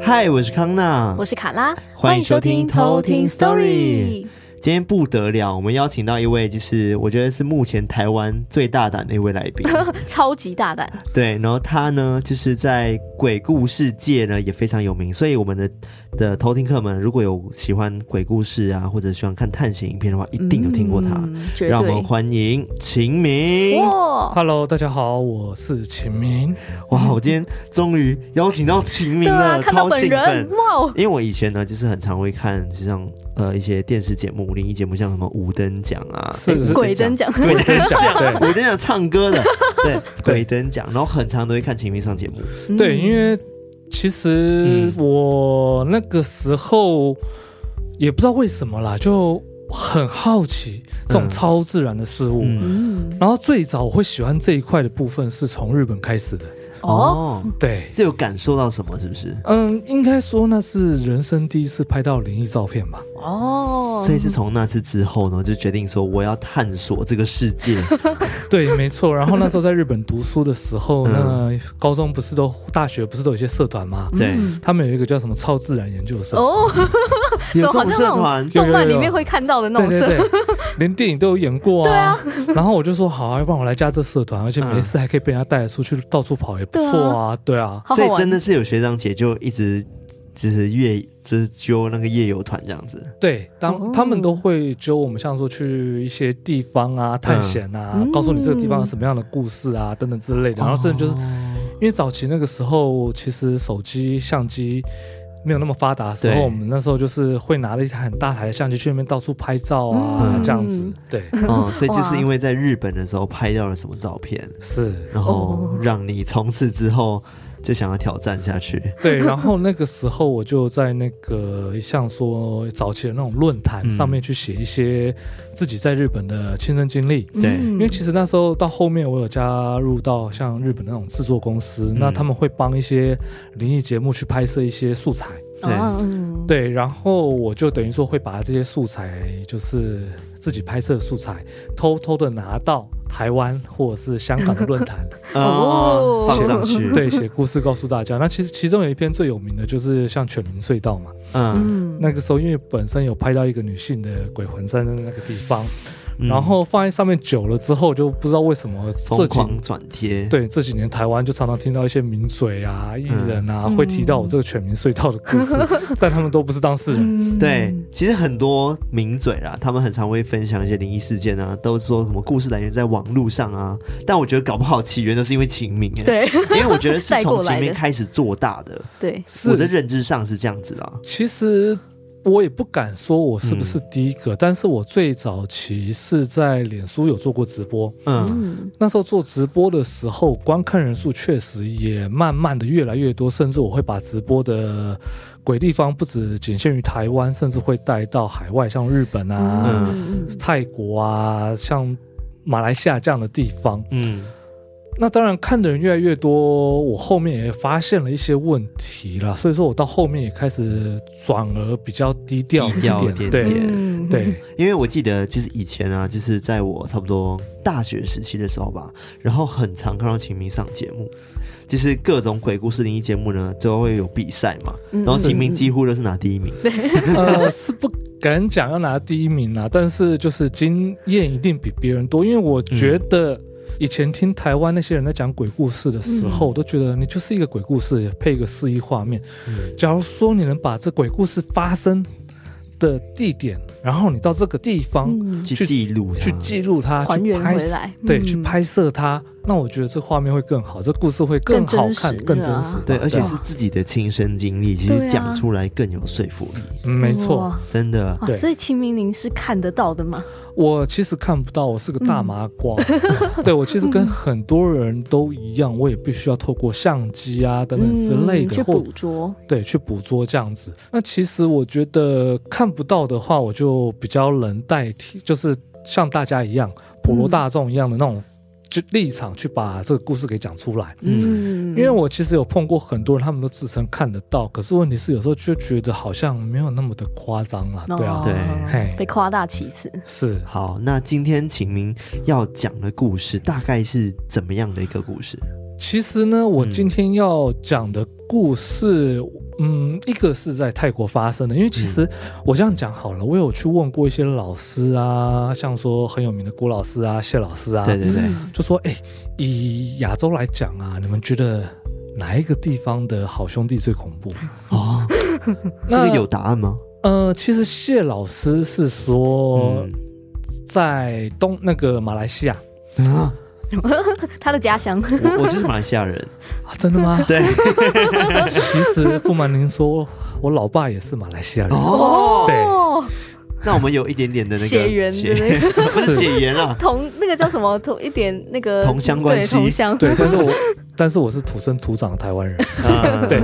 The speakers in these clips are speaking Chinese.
嗨，我是康娜，我是卡拉，欢迎收听偷听 Story。今天不得了，我们邀请到一位，就是我觉得是目前台湾最大胆的一位来宾，超级大胆。对，然后他呢，就是在鬼故事界呢也非常有名，所以我们的的偷听客们如果有喜欢鬼故事啊，或者喜欢看探险影片的话，一定有听过他。嗯、让我们欢迎秦明。哇，Hello，大家好，我是秦明。哇，我今天终于邀请到秦明了，啊、超兴奋！哇，因为我以前呢，就是很常会看，就像。呃，一些电视节目、灵异节目，像什么五灯奖啊，是是鬼灯奖、鬼灯奖，对，鬼灯奖唱歌的，对，鬼灯奖，然后很常都会看秦明上节目。对，因为其实我那个时候也不知道为什么啦，就很好奇这种超自然的事物。嗯，然后最早我会喜欢这一块的部分，是从日本开始的。哦，对，是有感受到什么？是不是？嗯，应该说那是人生第一次拍到灵异照片吧。哦，所以是从那次之后呢，就决定说我要探索这个世界。对，没错。然后那时候在日本读书的时候，那高中不是都大学不是都有一些社团吗？对，他们有一个叫什么超自然研究社。哦，有这 种社团，动漫里面会看到的那种社，连电影都有演过啊。对啊。然后我就说好啊，要不然我来加这社团，而且没事还可以被人家带着出去到处跑，也不错啊。对啊。所以真的是有学长姐就一直。就是夜，就是揪那个夜游团这样子。对，当他们都会揪我们，像说去一些地方啊探险啊，嗯、告诉你这个地方有什么样的故事啊、嗯、等等之类的。然后甚至就是、哦、因为早期那个时候，其实手机相机没有那么发达的时候，我们那时候就是会拿了一台很大台的相机去那边到处拍照啊，嗯、这样子。对，嗯，所以就是因为在日本的时候拍到了什么照片，是，然后让你从此之后。就想要挑战下去，对，然后那个时候我就在那个像说早期的那种论坛上面去写一些自己在日本的亲身经历，对，因为其实那时候到后面我有加入到像日本那种制作公司，那他们会帮一些灵异节目去拍摄一些素材，对，对，然后我就等于说会把这些素材就是。自己拍摄的素材，偷偷的拿到台湾或者是香港的论坛 哦，放上去，对，写故事告诉大家。那其实其中有一篇最有名的就是像犬鸣隧道嘛，嗯，那个时候因为本身有拍到一个女性的鬼魂在那个地方。然后放在上面久了之后，就不知道为什么疯狂转贴。对，这几年台湾就常常听到一些名嘴啊、艺人啊，会提到我这个犬鸣隧道的故事，但他们都不是当事人。对，其实很多名嘴啦，他们很常会分享一些灵异事件啊，都说什么故事来源在网络上啊。但我觉得搞不好起源都是因为秦明哎，对，因为我觉得是 从秦明开始做大的。对，我的认知上是这样子啦。其实。我也不敢说我是不是第一个，嗯、但是我最早期是在脸书有做过直播。嗯，那时候做直播的时候，观看人数确实也慢慢的越来越多，甚至我会把直播的鬼地方不止仅限于台湾，甚至会带到海外，像日本啊、嗯、泰国啊、像马来西亚这样的地方。嗯。那当然，看的人越来越多，我后面也发现了一些问题了，所以说我到后面也开始转而比较低调一点，点点。对，嗯、对，因为我记得就是以前啊，就是在我差不多大学时期的时候吧，然后很常看到秦明上节目，就是各种鬼故事灵异节目呢，都会有比赛嘛，然后秦明几乎都是拿第一名，嗯、呃，是不敢讲要拿第一名啊，但是就是经验一定比别人多，因为我觉得、嗯。以前听台湾那些人在讲鬼故事的时候，我都觉得你就是一个鬼故事，配一个示意画面。假如说你能把这鬼故事发生的地点，然后你到这个地方去记录，去记录它，还原回来，对，去拍摄它。那我觉得这画面会更好，这故事会更好看、更真实。对，而且是自己的亲身经历，其实讲出来更有说服力。嗯，没错，真的。对，所以秦明您是看得到的吗？我其实看不到，我是个大麻瓜。对，我其实跟很多人都一样，我也必须要透过相机啊等等之类的去捕捉。对，去捕捉这样子。那其实我觉得看不到的话，我就比较能代替，就是像大家一样，普罗大众一样的那种。就立场去把这个故事给讲出来。嗯，因为我其实有碰过很多人，他们都自称看得到，可是问题是有时候就觉得好像没有那么的夸张了。对啊，对，被夸大其词。是。好，那今天晴明要讲的故事大概是怎么样的一个故事？其实呢，我今天要讲的故事，嗯，一个是在泰国发生的。因为其实我这样讲好了，我有去问过一些老师啊，像说很有名的郭老师啊、谢老师啊，对对对，就说，哎，以亚洲来讲啊，你们觉得哪一个地方的好兄弟最恐怖？哦，那这个有答案吗？呃，其实谢老师是说，在东那个马来西亚。啊 他的家乡，我我就是马来西亚人啊，真的吗？对，其实不瞒您说，我老爸也是马来西亚人哦。对，那我们有一点点的那个血缘，不是血缘啊，同那个叫什么同一点那个同乡关系，同乡。对，但是我但是我是土生土长的台湾人。对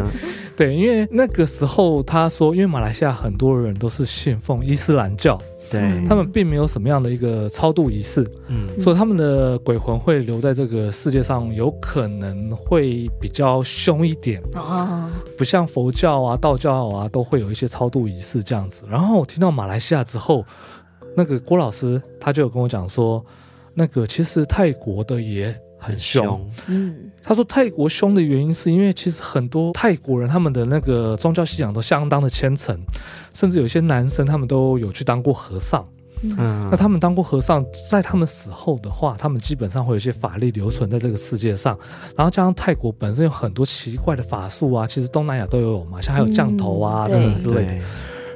对，因为那个时候他说，因为马来西亚很多人都是信奉伊斯兰教。对，他们并没有什么样的一个超度仪式，嗯，所以他们的鬼魂会留在这个世界上，有可能会比较凶一点啊，不像佛教啊、道教啊都会有一些超度仪式这样子。然后我听到马来西亚之后，那个郭老师他就有跟我讲说，那个其实泰国的也很凶，嗯，他说泰国凶的原因是因为其实很多泰国人他们的那个宗教信仰都相当的虔诚，甚至有些男生他们都有去当过和尚，嗯，那他们当过和尚，在他们死后的话，他们基本上会有一些法力留存在这个世界上，然后加上泰国本身有很多奇怪的法术啊，其实东南亚都有嘛，像还有降头啊等等之类的，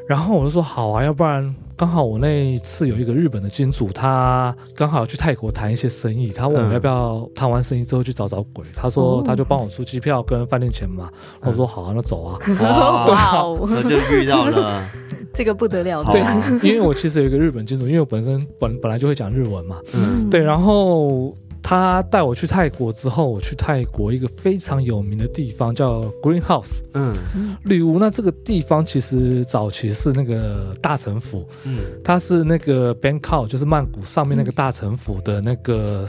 然后我就说好啊，要不然。刚好我那一次有一个日本的金主，他刚好要去泰国谈一些生意，他问我要不要谈完生意之后去找找鬼。他说他就帮我出机票跟饭店钱嘛。我说好啊，那走啊。哇，我就遇到了 这个不得了。对，因为我其实有一个日本金主，因为我本身本本来就会讲日文嘛。嗯，对，然后。他带我去泰国之后，我去泰国一个非常有名的地方叫 Green House，嗯，绿屋。那这个地方其实早期是那个大城府，嗯，它是那个 Bangkok，就是曼谷上面那个大城府的那个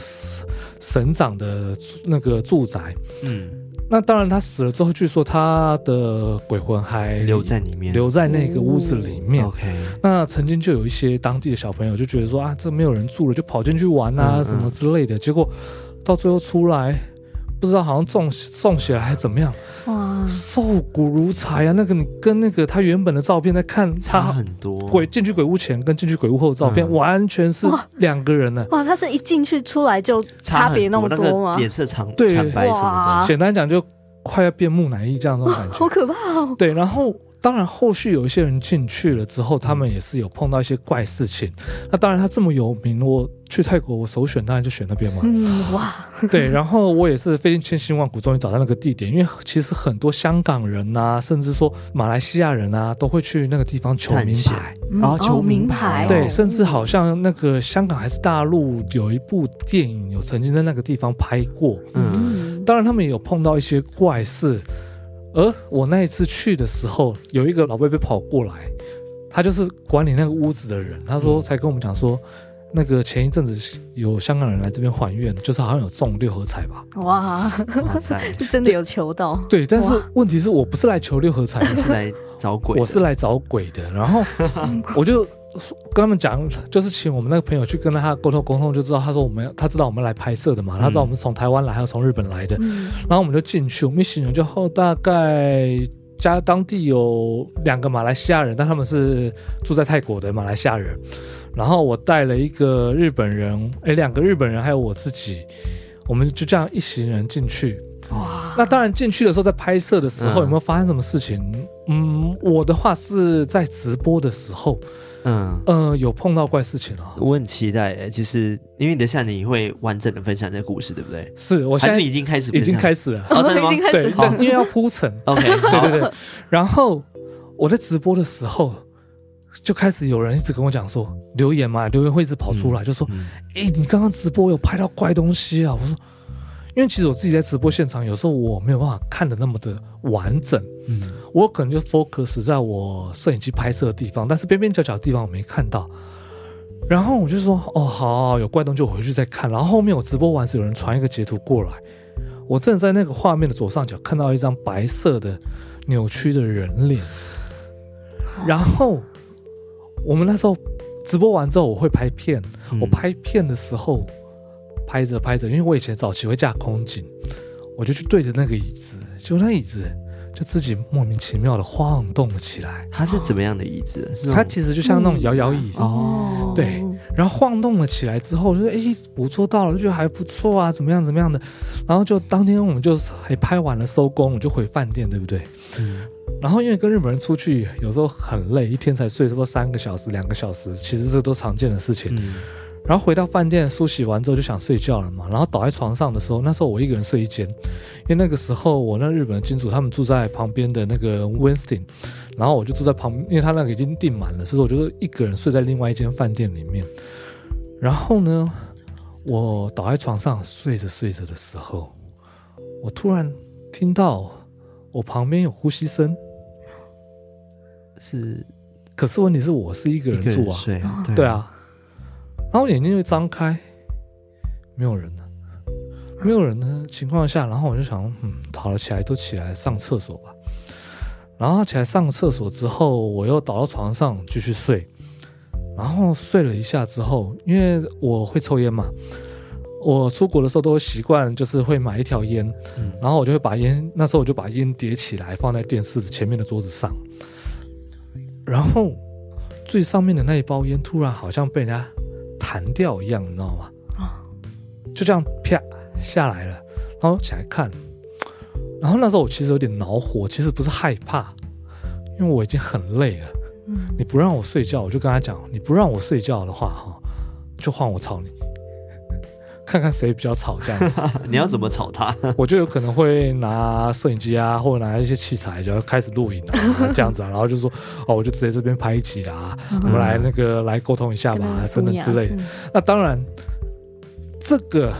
省长的那个住宅，嗯。那当然，他死了之后，据说他的鬼魂还留在里面，留在那个屋子里面。OK，那曾经就有一些当地的小朋友就觉得说啊，这没有人住了，就跑进去玩啊，嗯嗯什么之类的。结果到最后出来。不知道好像中中邪了还是怎么样？哇，瘦骨如柴啊！那个你跟那个他原本的照片在看差很多。鬼进去鬼屋前跟进去鬼屋后的照片、嗯、完全是两个人呢。哇，他是一进去出来就差别那么多吗？脸、那個、色长对惨白什么的，简单讲就快要变木乃伊这样那种感觉，好可怕哦。对，然后。当然，后续有一些人进去了之后，他们也是有碰到一些怪事情。那当然，他这么有名，我去泰国，我首选当然就选那边嘛。嗯，哇，对。然后我也是费尽千辛万苦，终于找到那个地点。因为其实很多香港人呐、啊，甚至说马来西亚人啊，都会去那个地方求名牌，然后求名牌。对，甚至好像那个香港还是大陆有一部电影，有曾经在那个地方拍过。嗯，当然他们也有碰到一些怪事。而我那一次去的时候，有一个老伯伯跑过来，他就是管理那个屋子的人。他说才跟我们讲说，那个前一阵子有香港人来这边还愿，就是好像有中六合彩吧。哇，哇塞，真的有求到。对，但是问题是我不是来求六合彩，是来找鬼。我是来找鬼的。然后 我就。跟他们讲，就是请我们那个朋友去跟他沟通沟通，就知道他说我们他知道我们来拍摄的嘛，他知道我们是从台湾来，还有从日本来的，嗯、然后我们就进去，我们一行人就后大概加当地有两个马来西亚人，但他们是住在泰国的马来西亚人，然后我带了一个日本人，哎，两个日本人还有我自己，我们就这样一行人进去。哇，那当然进去的时候，在拍摄的时候有没有发生什么事情？嗯，嗯，我的话是在直播的时候。嗯呃，有碰到怪事情了。我很期待，哎，其实因为等下你会完整的分享这个故事，对不对？是我现在已经开始，已经开始了，哦，已经开始了，因为要铺陈。OK，对对对。然后我在直播的时候，就开始有人一直跟我讲说，留言嘛，留言会一直跑出来，就说，哎，你刚刚直播有拍到怪东西啊？我说。因为其实我自己在直播现场，有时候我没有办法看的那么的完整，嗯，我可能就 focus 在我摄影机拍摄的地方，但是边边角角的地方我没看到。然后我就说哦，好，有怪东西，我回去再看。然后后面我直播完时，有人传一个截图过来，我正在那个画面的左上角看到一张白色的扭曲的人脸。然后我们那时候直播完之后，我会拍片。我拍片的时候拍着拍着，因为我以前早期会架空景，我就去对着那个椅子，就那椅子。就自己莫名其妙的晃动了起来。它是怎么样的椅子？它其实就像那种摇摇椅哦。对，然后晃动了起来之后，就说：“哎，捕捉到了，就觉得还不错啊，怎么样怎么样的。”然后就当天我们就还拍完了收工，我就回饭店，对不对？嗯。然后因为跟日本人出去，有时候很累，一天才睡差不多三个小时、两个小时，其实这都常见的事情。嗯。然后回到饭店梳洗完之后就想睡觉了嘛，然后倒在床上的时候，那时候我一个人睡一间，因为那个时候我那日本的金主他们住在旁边的那个 Winston，然后我就住在旁边，因为他那个已经订满了，所以我就一个人睡在另外一间饭店里面。然后呢，我倒在床上睡着睡着的时候，我突然听到我旁边有呼吸声，是，可是问题是我是一个人住啊对啊。然后眼睛就张开，没有人呢，没有人的情况下，然后我就想，嗯，好了，起来都起来上厕所吧。然后起来上厕所之后，我又倒到床上继续睡。然后睡了一下之后，因为我会抽烟嘛，我出国的时候都会习惯，就是会买一条烟，嗯、然后我就会把烟，那时候我就把烟叠起来放在电视前面的桌子上。然后最上面的那一包烟突然好像被人家。弹掉一样，你知道吗？啊就这样啪下来了，然后起来看，然后那时候我其实有点恼火，其实不是害怕，因为我已经很累了。嗯你不让我睡觉，我就跟他讲，你不让我睡觉的话，哈，就换我吵你。看看谁比较吵，这样子。你要怎么吵他？我就有可能会拿摄影机啊，或者拿一些器材，就要开始录影啊，这样子啊。然后就说，哦，我就直接这边拍一集啦，我们来那个来沟通一下吧，等等之类的。那当然，这个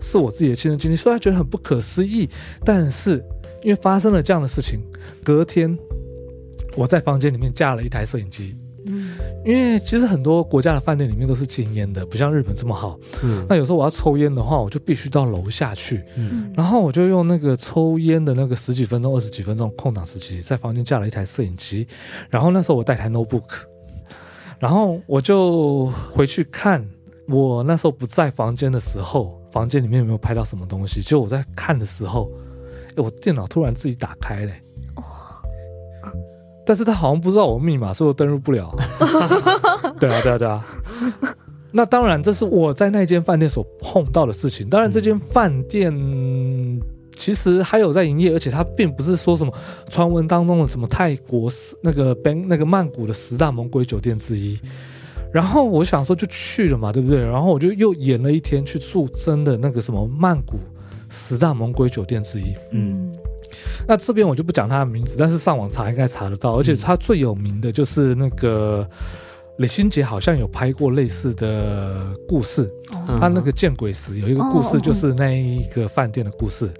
是我自己的亲身经历，虽然觉得很不可思议，但是因为发生了这样的事情，隔天我在房间里面架了一台摄影机。因为其实很多国家的饭店里面都是禁烟的，不像日本这么好。嗯，那有时候我要抽烟的话，我就必须到楼下去。嗯，然后我就用那个抽烟的那个十几分钟、二十几分钟空档时期，在房间架了一台摄影机。然后那时候我带台 notebook，然后我就回去看我那时候不在房间的时候，房间里面有没有拍到什么东西。就我在看的时候，诶，我电脑突然自己打开嘞。但是他好像不知道我密码，所以我登入不了。对啊，对啊，对啊。那当然，这是我在那间饭店所碰到的事情。当然，这间饭店其实还有在营业，而且它并不是说什么传闻当中的什么泰国那个那个曼谷的十大猛鬼酒店之一。然后我想说就去了嘛，对不对？然后我就又演了一天去住真的那个什么曼谷十大猛鬼酒店之一。嗯。那这边我就不讲他的名字，但是上网查应该查得到。而且他最有名的就是那个李心洁，好像有拍过类似的故事。嗯、他那个见鬼时有一个故事，就是那一个饭店的故事。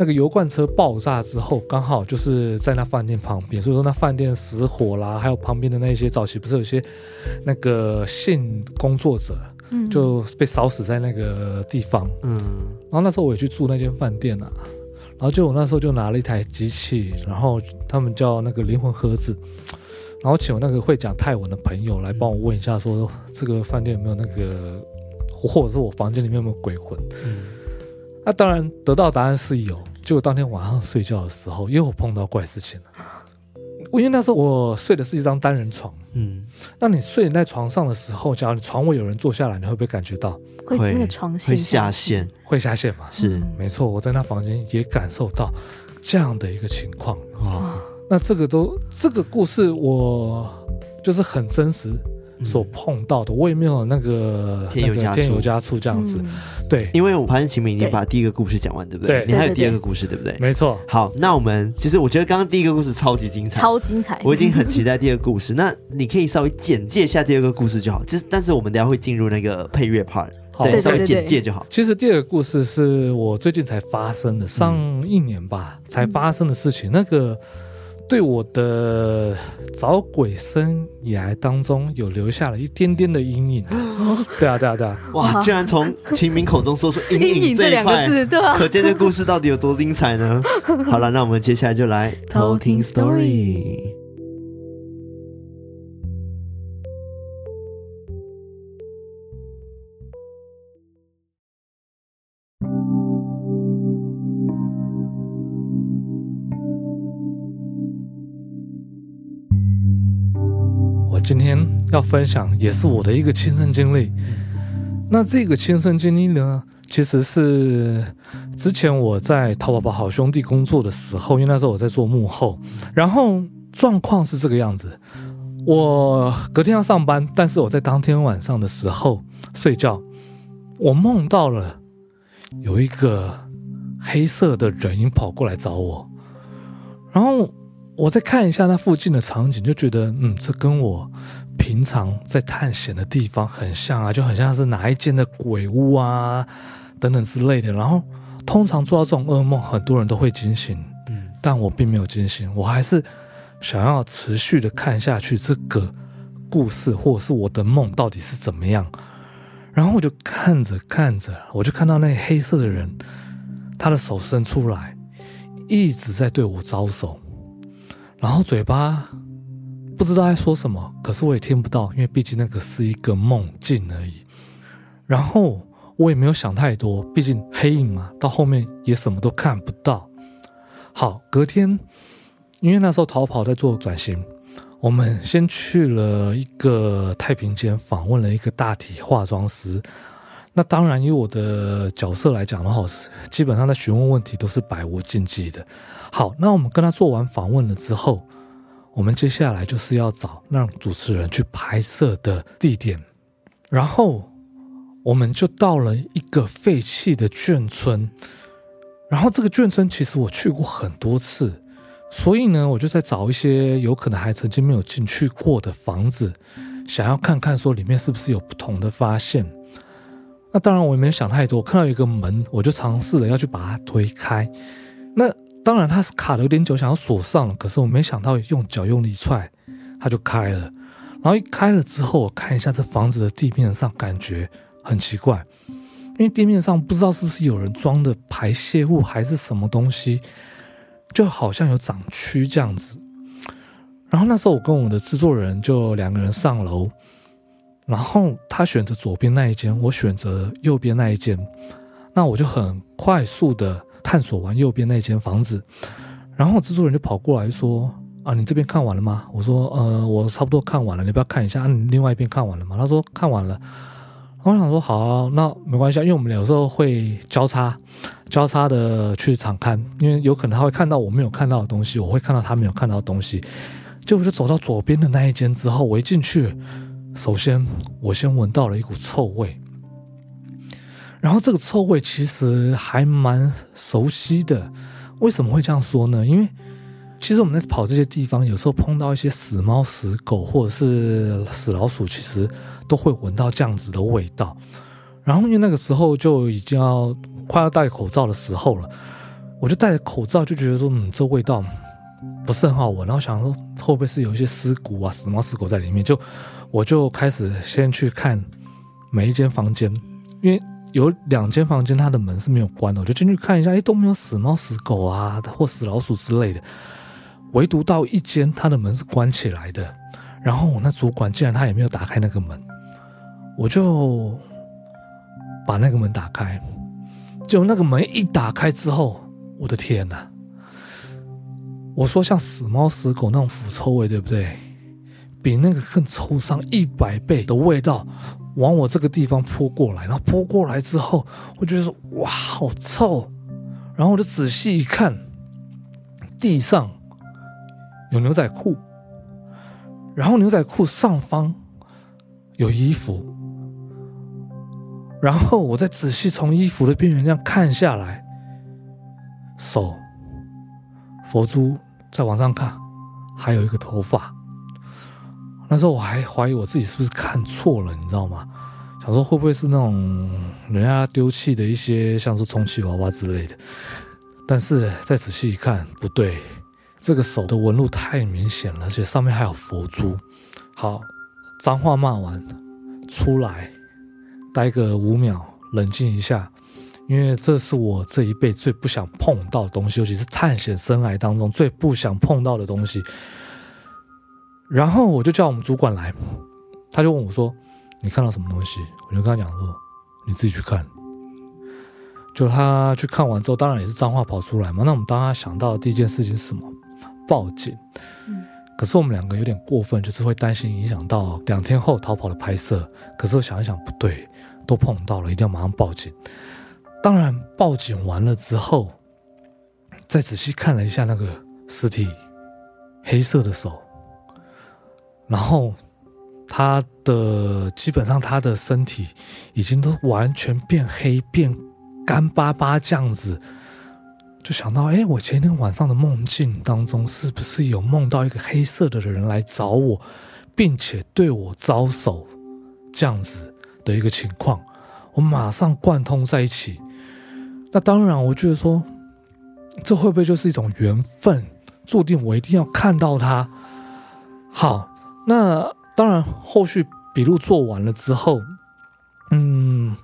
那个油罐车爆炸之后，刚好就是在那饭店旁边，所以说那饭店失火啦，还有旁边的那些早期不是有些那个性工作者，就被烧死在那个地方。嗯，然后那时候我也去住那间饭店啊。然后就我那时候就拿了一台机器，然后他们叫那个灵魂盒子，然后请我那个会讲泰文的朋友来帮我问一下，说这个饭店有没有那个，或者是我房间里面有没有鬼魂？嗯，那当然得到答案是有。结果当天晚上睡觉的时候，又碰到怪事情了。因为那时候我睡的是一张单人床，嗯，那你睡在床上的时候，假如你床尾有人坐下来，你会不会感觉到会那个床会下陷，会下陷吗？是，没错，我在那房间也感受到这样的一个情况啊。那这个都这个故事，我就是很真实。所碰到的，我也没有那个添油加添油加醋这样子，对，因为我发现秦明已经把第一个故事讲完，对不对？你还有第二个故事，对不对？没错。好，那我们其实我觉得刚刚第一个故事超级精彩，超精彩，我已经很期待第二个故事。那你可以稍微简介一下第二个故事就好，就是但是我们等下会进入那个配乐 part，对，稍微简介就好。其实第二个故事是我最近才发生的，上一年吧才发生的事情。那个。对我的找鬼生涯当中有留下了一点点的阴影。对啊，对啊，对啊！哇，竟然从秦明口中说出“阴影”这两个字，对吧？可见这故事到底有多精彩呢？好了，那我们接下来就来偷听 story。要分享也是我的一个亲身经历。那这个亲身经历呢，其实是之前我在淘宝宝好兄弟工作的时候，因为那时候我在做幕后，然后状况是这个样子：我隔天要上班，但是我在当天晚上的时候睡觉，我梦到了有一个黑色的人影跑过来找我，然后。我再看一下那附近的场景，就觉得，嗯，这跟我平常在探险的地方很像啊，就很像是哪一间的鬼屋啊，等等之类的。然后，通常做到这种噩梦，很多人都会惊醒，嗯，但我并没有惊醒，我还是想要持续的看下去这个故事，或者是我的梦到底是怎么样。然后我就看着看着，我就看到那黑色的人，他的手伸出来，一直在对我招手。然后嘴巴不知道在说什么，可是我也听不到，因为毕竟那个是一个梦境而已。然后我也没有想太多，毕竟黑影嘛，到后面也什么都看不到。好，隔天，因为那时候逃跑在做转型，我们先去了一个太平间访问了一个大体化妆师。那当然，以我的角色来讲的话，基本上在询问问题都是百无禁忌的。好，那我们跟他做完访问了之后，我们接下来就是要找让主持人去拍摄的地点，然后我们就到了一个废弃的眷村，然后这个眷村其实我去过很多次，所以呢，我就在找一些有可能还曾经没有进去过的房子，想要看看说里面是不是有不同的发现。那当然我也没有想太多，看到一个门，我就尝试着要去把它推开，那。当然，它是卡的有点久，想要锁上，可是我没想到用脚用力踹，它就开了。然后一开了之后，我看一下这房子的地面上，感觉很奇怪，因为地面上不知道是不是有人装的排泄物还是什么东西，就好像有长蛆这样子。然后那时候我跟我的制作人就两个人上楼，然后他选择左边那一间，我选择右边那一间，那我就很快速的。探索完右边那间房子，然后蜘蛛人就跑过来说：“啊，你这边看完了吗？”我说：“呃，我差不多看完了，你不要看一下。啊，你另外一边看完了吗？”他说：“看完了。”我想说：“好啊，那没关系，因为我们有时候会交叉交叉的去场看，因为有可能他会看到我没有看到的东西，我会看到他没有看到的东西。”结果就走到左边的那一间之后，我一进去，首先我先闻到了一股臭味。然后这个臭味其实还蛮熟悉的，为什么会这样说呢？因为其实我们在跑这些地方，有时候碰到一些死猫、死狗或者是死老鼠，其实都会闻到这样子的味道。然后因为那个时候就已经要快要戴口罩的时候了，我就戴着口罩就觉得说，嗯，这味道不是很好闻。然后想说会不会是有一些尸骨啊、死猫、死狗在里面？就我就开始先去看每一间房间，因为。有两间房间，它的门是没有关的，我就进去看一下，哎，都没有死猫、死狗啊，或死老鼠之类的。唯独到一间，它的门是关起来的。然后我那主管竟然他也没有打开那个门，我就把那个门打开。结果那个门一打开之后，我的天哪！我说像死猫、死狗那种腐臭味，对不对？比那个更臭上一百倍的味道。往我这个地方扑过来，然后扑过来之后，我觉得说哇，好臭！然后我就仔细一看，地上有牛仔裤，然后牛仔裤上方有衣服，然后我再仔细从衣服的边缘这样看下来，手、佛珠再往上看，还有一个头发。那时候我还怀疑我自己是不是看错了，你知道吗？想说会不会是那种人家丢弃的一些，像是充气娃娃之类的。但是再仔细一看，不对，这个手的纹路太明显了，而且上面还有佛珠。好，脏话骂完，出来待个五秒，冷静一下，因为这是我这一辈最不想碰到的东西，尤其是探险生涯当中最不想碰到的东西。然后我就叫我们主管来，他就问我说：“你看到什么东西？”我就跟他讲说：“你自己去看。”就他去看完之后，当然也是脏话跑出来嘛。那我们当他想到的第一件事情是什么？报警。嗯。可是我们两个有点过分，就是会担心影响到两天后逃跑的拍摄。可是我想一想，不对，都碰到了，一定要马上报警。当然，报警完了之后，再仔细看了一下那个尸体，黑色的手。然后，他的基本上他的身体已经都完全变黑、变干巴巴这样子，就想到，哎，我前天晚上的梦境当中，是不是有梦到一个黑色的人来找我，并且对我招手，这样子的一个情况？我马上贯通在一起。那当然，我觉得说，这会不会就是一种缘分，注定我一定要看到他？好。那当然，后续笔录做完了之后，嗯，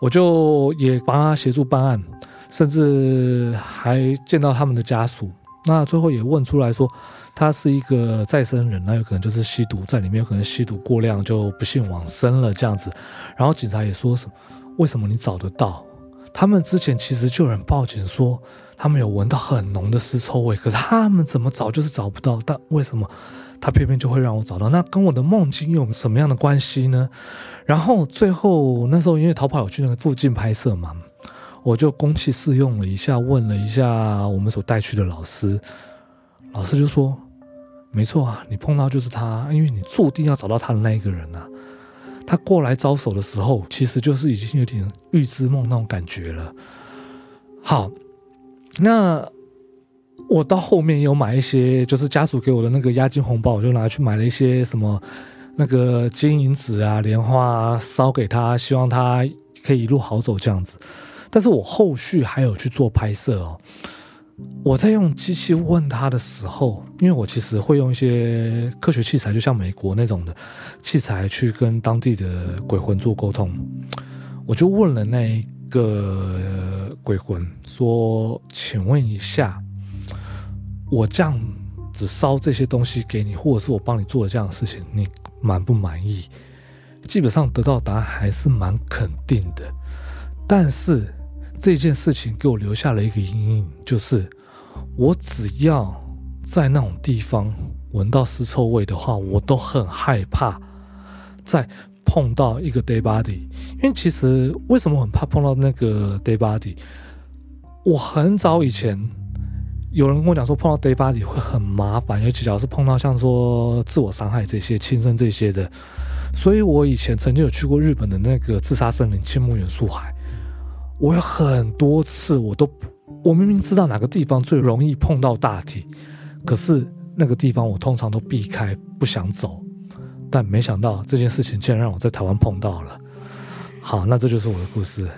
我就也帮他协助办案，甚至还见到他们的家属。那最后也问出来说，他是一个再生人，那有可能就是吸毒在里面，有可能吸毒过量就不幸往生了这样子。然后警察也说什么，为什么你找得到？他们之前其实就有人报警说，他们有闻到很浓的尸臭味，可是他们怎么找就是找不到，但为什么？他偏偏就会让我找到，那跟我的梦境有什么样的关系呢？然后最后那时候因为逃跑有去那个附近拍摄嘛，我就公器私用了一下，问了一下我们所带去的老师，老师就说：“没错啊，你碰到就是他，因为你注定要找到他的那一个人啊。他过来招手的时候，其实就是已经有点预知梦那种感觉了。”好，那。我到后面有买一些，就是家属给我的那个押金红包，我就拿去买了一些什么那个金银纸啊、莲花啊，烧给他，希望他可以一路好走这样子。但是我后续还有去做拍摄哦。我在用机器问他的时候，因为我其实会用一些科学器材，就像美国那种的器材去跟当地的鬼魂做沟通。我就问了那一个鬼魂说：“请问一下。”我这样子烧这些东西给你，或者是我帮你做的这样的事情，你满不满意？基本上得到答案还是蛮肯定的。但是这件事情给我留下了一个阴影，就是我只要在那种地方闻到尸臭味的话，我都很害怕再碰到一个 day body。因为其实为什么很怕碰到那个 day body？我很早以前。有人跟我讲说，碰到 day body 会很麻烦，尤其只要是碰到像说自我伤害这些、轻生这些的。所以我以前曾经有去过日本的那个自杀森林青木原树海，我有很多次我都，我明明知道哪个地方最容易碰到大体，可是那个地方我通常都避开，不想走。但没想到这件事情竟然让我在台湾碰到了。好，那这就是我的故事。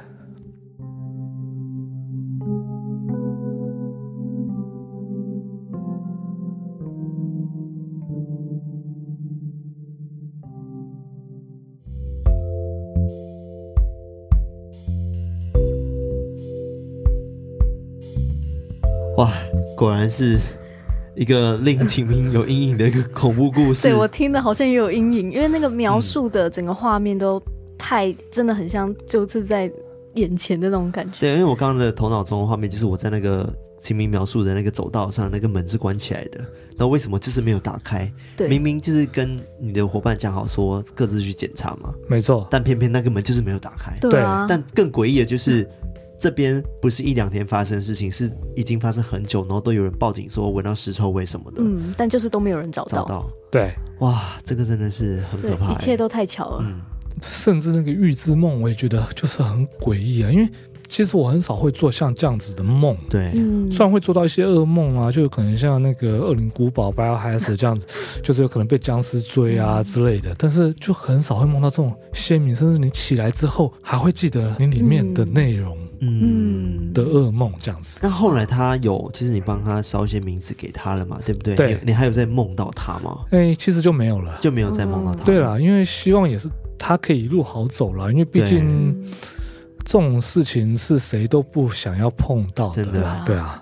果然是一个令秦明有阴影的一个恐怖故事。对，我听的好像也有阴影，因为那个描述的整个画面都太真的很像，就是在眼前的那种感觉。对，因为我刚刚的头脑中的画面就是我在那个秦明描述的那个走道上，那个门是关起来的，那为什么就是没有打开？对，明明就是跟你的伙伴讲好说各自去检查嘛，没错，但偏偏那个门就是没有打开。对啊，但更诡异的就是。这边不是一两天发生的事情，是已经发生很久，然后都有人报警说闻到尸臭味什么的。嗯，但就是都没有人找到。找到。对，哇，这个真的是很可怕，欸，一切都太巧了。嗯，甚至那个预知梦，我也觉得就是很诡异啊，因为其实我很少会做像这样子的梦。对，嗯，虽然会做到一些噩梦啊，就有可能像那个《恶灵古堡》Biohazard 这样子，就是有可能被僵尸追啊之类的，但是就很少会梦到这种鲜明，甚至你起来之后还会记得你里面的内容。嗯嗯的噩梦这样子。那后来他有，其实你帮他烧一些名字给他了嘛，对不对？对。你，你还有在梦到他吗？哎、欸，其实就没有了，就没有再梦到他。对啦，因为希望也是他可以一路好走了，因为毕竟这种事情是谁都不想要碰到的，真的啊，对啊。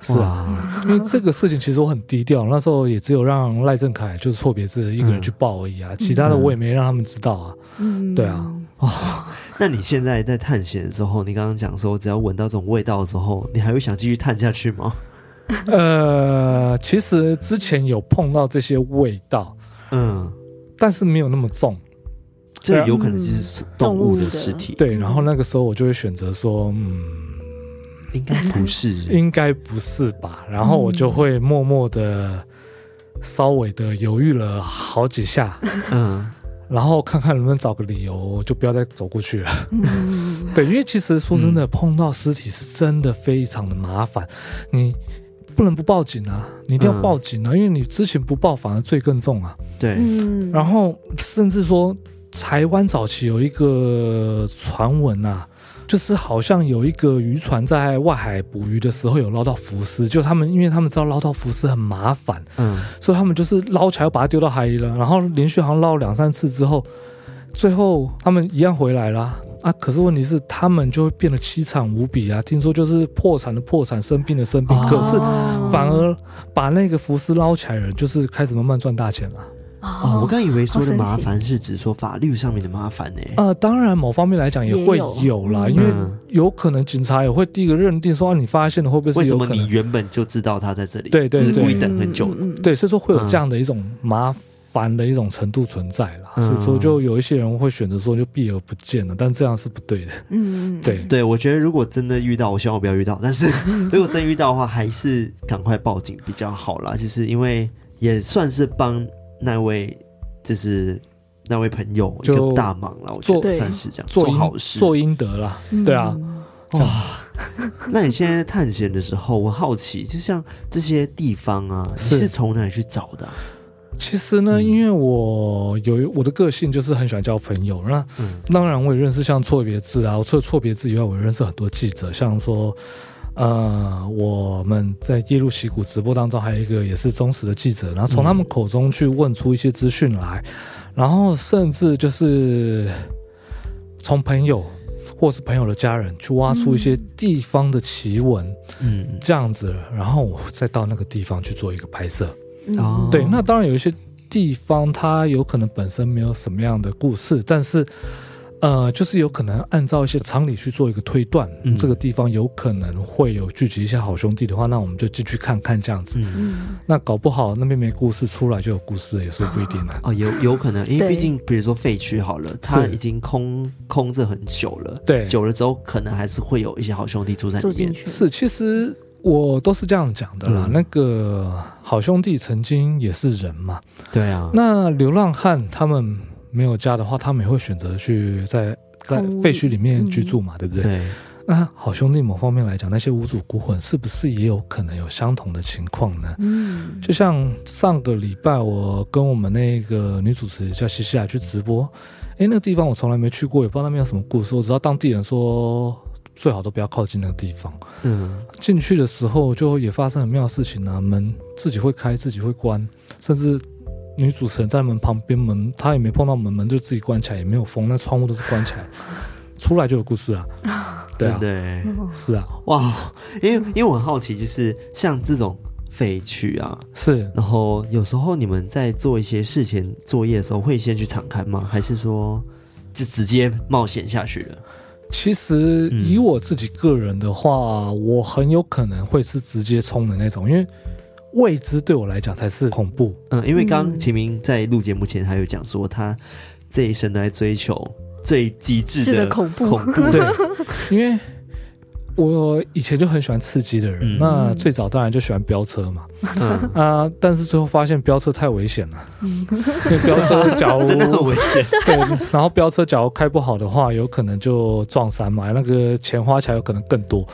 是啊，因为这个事情其实我很低调，那时候也只有让赖正凯就是错别字一个人去报而已啊，嗯、其他的我也没让他们知道啊。嗯，对啊。哦，那你现在在探险的时候，你刚刚讲说只要闻到这种味道的时候，你还会想继续探下去吗？呃，其实之前有碰到这些味道，嗯，但是没有那么重，这有可能就是动物的尸体。对，然后那个时候我就会选择说，嗯。应该不是，应该不是吧？然后我就会默默的、稍微的犹豫了好几下，嗯，然后看看能不能找个理由，就不要再走过去了。嗯，对，因为其实说真的，碰到尸体是真的非常的麻烦，你不能不报警啊，你一定要报警啊，因为你之前不报反而罪更重啊。对，然后甚至说，台湾早期有一个传闻啊。就是好像有一个渔船在外海捕鱼的时候有捞到浮尸，就他们因为他们知道捞到浮尸很麻烦，嗯，所以他们就是捞起来又把它丢到海里了，然后连续好像捞两三次之后，最后他们一样回来啦啊。可是问题是他们就会变得凄惨无比啊，听说就是破产的破产，生病的生病，可是反而把那个浮尸捞起来的人就是开始慢慢赚大钱了。哦，我刚以为说的麻烦是指说法律上面的麻烦呢。呃，当然某方面来讲也会有啦，有因为有可能警察也会第一个认定说，啊，你发现了会不会是有可能？为什么你原本就知道他在这里？对对对，故意等很久的。对，所以说会有这样的一种麻烦的一种程度存在啦。嗯、所以说就有一些人会选择说就避而不见了，但这样是不对的。嗯，对对，我觉得如果真的遇到，我希望我不要遇到。但是 如果真遇到的话，还是赶快报警比较好啦。就是因为也算是帮那位。就是那位朋友一个大忙了，我觉得算是这样做好事做应得了，对啊。哇，那你现在探险的时候，我好奇，就像这些地方啊，你是从哪里去找的？其实呢，因为我有我的个性，就是很喜欢交朋友。那当然，我也认识像错别字啊，我除了错别字以外，我也认识很多记者，像说。呃，我们在夜路溪谷直播当中，还有一个也是忠实的记者，然后从他们口中去问出一些资讯来，嗯、然后甚至就是从朋友或是朋友的家人去挖出一些地方的奇闻，嗯，这样子，然后我再到那个地方去做一个拍摄。嗯、对，那当然有一些地方它有可能本身没有什么样的故事，但是。呃，就是有可能按照一些常理去做一个推断，嗯、这个地方有可能会有聚集一些好兄弟的话，那我们就进去看看这样子。嗯，那搞不好那边没故事，出来就有故事，也说不一定呢。哦，有有可能，因为毕竟比如说废墟好了，它已经空空着很久了，对，久了之后可能还是会有一些好兄弟住在里面。是，其实我都是这样讲的啦。嗯、那个好兄弟曾经也是人嘛，对啊。那流浪汉他们。没有家的话，他们也会选择去在在废墟里面居住嘛，嗯、对不对？对。那好兄弟某方面来讲，那些无主孤魂是不是也有可能有相同的情况呢？嗯，就像上个礼拜我跟我们那个女主持叫西西亚去直播，哎，那个地方我从来没去过，也不知道那边有什么故事。我知道当地人说最好都不要靠近那个地方。嗯，进去的时候就也发生很妙的事情啊，门自己会开，自己会关，甚至。女主持人在门旁边，门她也没碰到门，门就自己关起来，也没有封，那窗户都是关起来，出来就有故事啊。对啊，对，是啊，哇，因为因为我很好奇，就是像这种废墟啊，是，然后有时候你们在做一些事前作业的时候，会先去敞开吗？还是说就直接冒险下去了？其实以我自己个人的话，嗯、我很有可能会是直接冲的那种，因为。未知对我来讲才是恐怖。嗯，因为刚刚秦明在录节目前还有讲说，他这一生都在追求最极致的恐怖。恐怖 对，因为我以前就很喜欢刺激的人，嗯、那最早当然就喜欢飙车嘛。嗯啊，但是最后发现飙车太危险了。嗯，因为飙车假如 真的很危险。对，然后飙车假如开不好的话，有可能就撞山嘛，那个钱花起来有可能更多。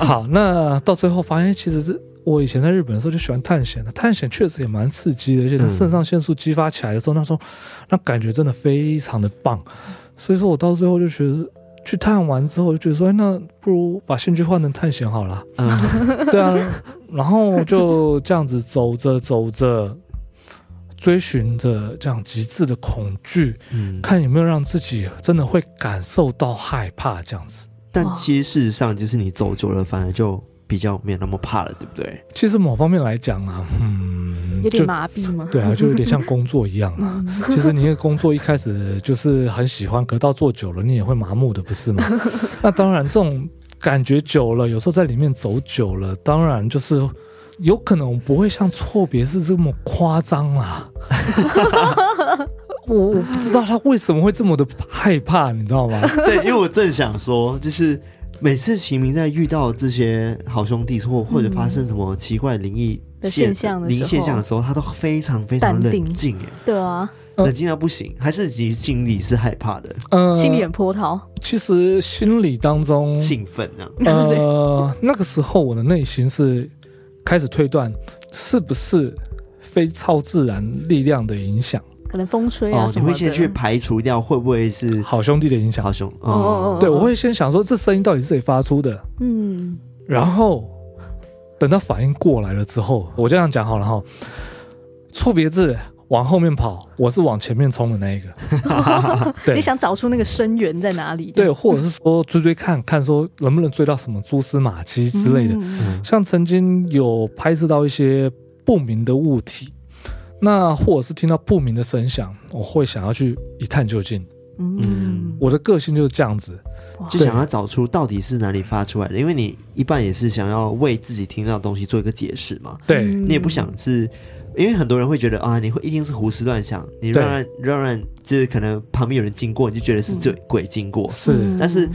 好，那到最后发现其实是。我以前在日本的时候就喜欢探险的，探险确实也蛮刺激的，而且它肾上腺素激发起来的时候，那时候那感觉真的非常的棒。所以说我到最后就觉得去探完之后，就觉得说，哎，那不如把兴趣换成探险好了。嗯，对啊，然后就这样子走着走着，追寻着这样极致的恐惧，嗯，看有没有让自己真的会感受到害怕这样子。但其实事实上，就是你走久了，反而就比较没有那么怕了，对不对？其实某方面来讲啊，嗯，有点麻痹吗？对啊，就有点像工作一样啊。其实你的工作一开始就是很喜欢，可到做久了，你也会麻木的，不是吗？那当然，这种感觉久了，有时候在里面走久了，当然就是有可能不会像错别字这么夸张啦。我我不知道他为什么会这么的害怕，你知道吗？对，因为我正想说，就是每次齐明在遇到这些好兄弟或或者发生什么奇怪灵异现象、灵异现象的时候，他都非常非常冷静，哎，对啊，冷静到不行，还是其实心里是害怕的，嗯，心里很波涛。其实心里当中兴奋啊，呃，那个时候我的内心是开始推断，是不是非超自然力量的影响？可能风吹啊，你会先去排除掉会不会是好兄弟的影响？好兄，哦，对，我会先想说这声音到底是谁发出的？嗯，然后等到反应过来了之后，我这样讲好了哈。错别字往后面跑，我是往前面冲的那一个。对，你想找出那个声源在哪里？对，或者是说追追看看，说能不能追到什么蛛丝马迹之类的。像曾经有拍摄到一些不明的物体。那或者是听到不明的声响，我会想要去一探究竟。嗯，我的个性就是这样子，就想要找出到底是哪里发出来的。因为你一半也是想要为自己听到的东西做一个解释嘛。对，你也不想是，因为很多人会觉得啊，你会一定是胡思乱想，你乱乱乱乱，就是可能旁边有人经过，你就觉得是这鬼经过。是，但是。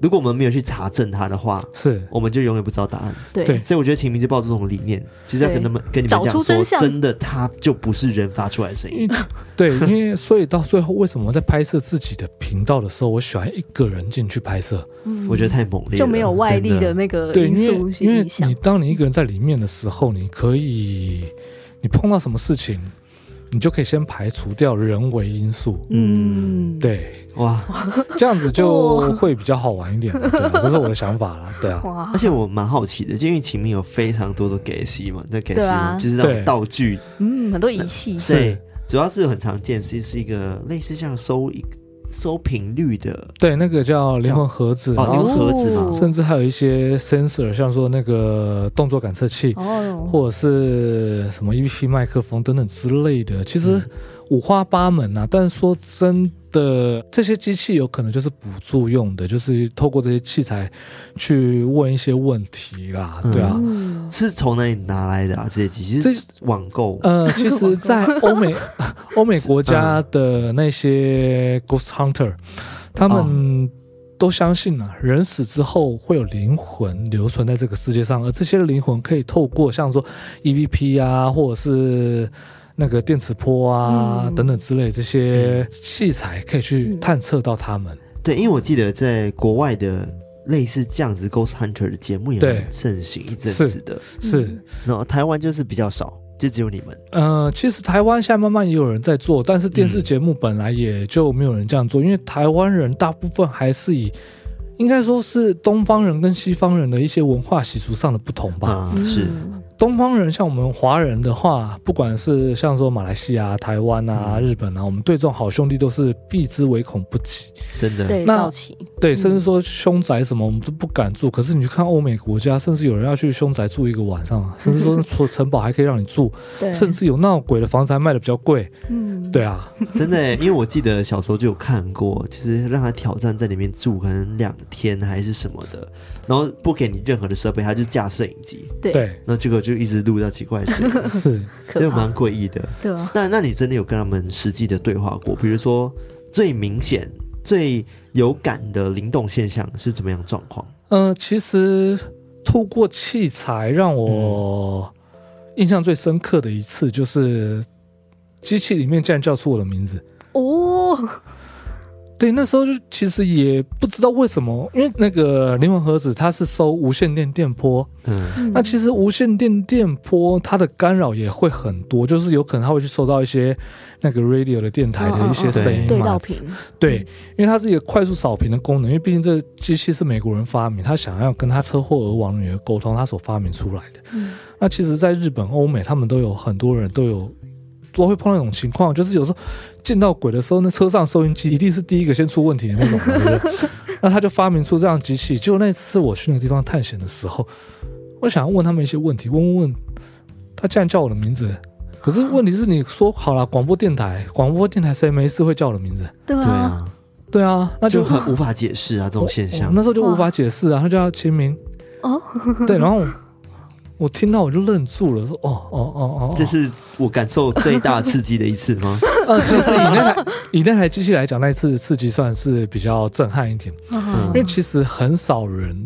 如果我们没有去查证它的话，是，我们就永远不知道答案。对，所以我觉得秦明就抱这种理念，其实要跟他们、跟你们讲说，真的，它就不是人发出来的声音。对，因为所以到最后，为什么在拍摄自己的频道的时候，我喜欢一个人进去拍摄？嗯，我觉得太猛烈了，就没有外力的那个因素影响。对，因为因为你当你一个人在里面的时候，你可以，你碰到什么事情。你就可以先排除掉人为因素，嗯，对，哇，这样子就会比较好玩一点，对，这是我的想法啦，对啊，而且我蛮好奇的，就因为秦明有非常多的给戏嘛，那给戏就是那种道具，嗯，很多仪器，对，主要是很常见，是是一个类似像收一个。收频率的，对，那个叫灵魂盒子，哦，灵魂盒子嘛，甚至还有一些 sensor，像说那个动作感测器，哦，或者是什么 EVP 麦克风等等之类的，其实五花八门呐，啊。但是说真的，这些机器有可能就是辅助用的，就是透过这些器材去问一些问题啦，对啊。嗯是从哪里拿来的啊？这些机器是网购？呃，其实，在欧美 欧美国家的那些 Ghost Hunter，他们都相信啊，人死之后会有灵魂留存在这个世界上，而这些灵魂可以透过像说 EVP 啊，或者是那个电磁波啊、嗯、等等之类这些器材，可以去探测到他们。对，因为我记得在国外的。类似这样子 Ghost Hunter 的节目也很盛行一阵子的，是，然后台湾就是比较少，就只有你们。呃，其实台湾现在慢慢也有人在做，但是电视节目本来也就没有人这样做，嗯、因为台湾人大部分还是以，应该说是东方人跟西方人的一些文化习俗上的不同吧，嗯、是。东方人像我们华人的话，不管是像说马来西亚、台湾啊、日本啊，我们对这种好兄弟都是避之唯恐不及，真的。对，那对，甚至说凶宅什么，我们都不敢住。可是你去看欧美国家，甚至有人要去凶宅住一个晚上，甚至说除城堡还可以让你住，甚至有闹鬼的房子还卖的比较贵。嗯，对啊，真的，因为我记得小时候就有看过，就是让他挑战在里面住，可能两天还是什么的。然后不给你任何的设备，他就架摄影机。对，那这个就一直录到奇怪的声音，是，就蛮诡异的。对啊，那那你真的有跟他们实际的对话过？比如说最明显、最有感的灵动现象是怎么样状况？嗯、呃，其实透过器材让我印象最深刻的一次，就是机器里面竟然叫出我的名字。哦。对，那时候就其实也不知道为什么，因为那个灵魂盒子它是收无线电电波，嗯，那其实无线电电波它的干扰也会很多，就是有可能它会去收到一些那个 radio 的电台的一些声音嘛，对对，因为它是一个快速扫屏的功能，因为毕竟这个机器是美国人发明，他想要跟他车祸而亡的女儿沟通，他所发明出来的。嗯，那其实，在日本、欧美，他们都有很多人都有。都会碰到一种情况，就是有时候见到鬼的时候，那车上收音机一定是第一个先出问题的那种，对不对？那他就发明出这样机器。结果那次我去那个地方探险的时候，我想要问他们一些问题，问问问，他竟然叫我的名字。可是问题是，你说好了，广播电台，广播电台谁没事会叫我的名字？对啊，对啊，那就，就很无法解释啊，这种现象。那时候就无法解释啊，他就要签名哦，对，然后。我听到我就愣住了，说：“哦哦哦哦，这是我感受最大刺激的一次吗？” 呃，就是以那台以那台机器来讲，那一次刺激算是比较震撼一点，嗯、因为其实很少人，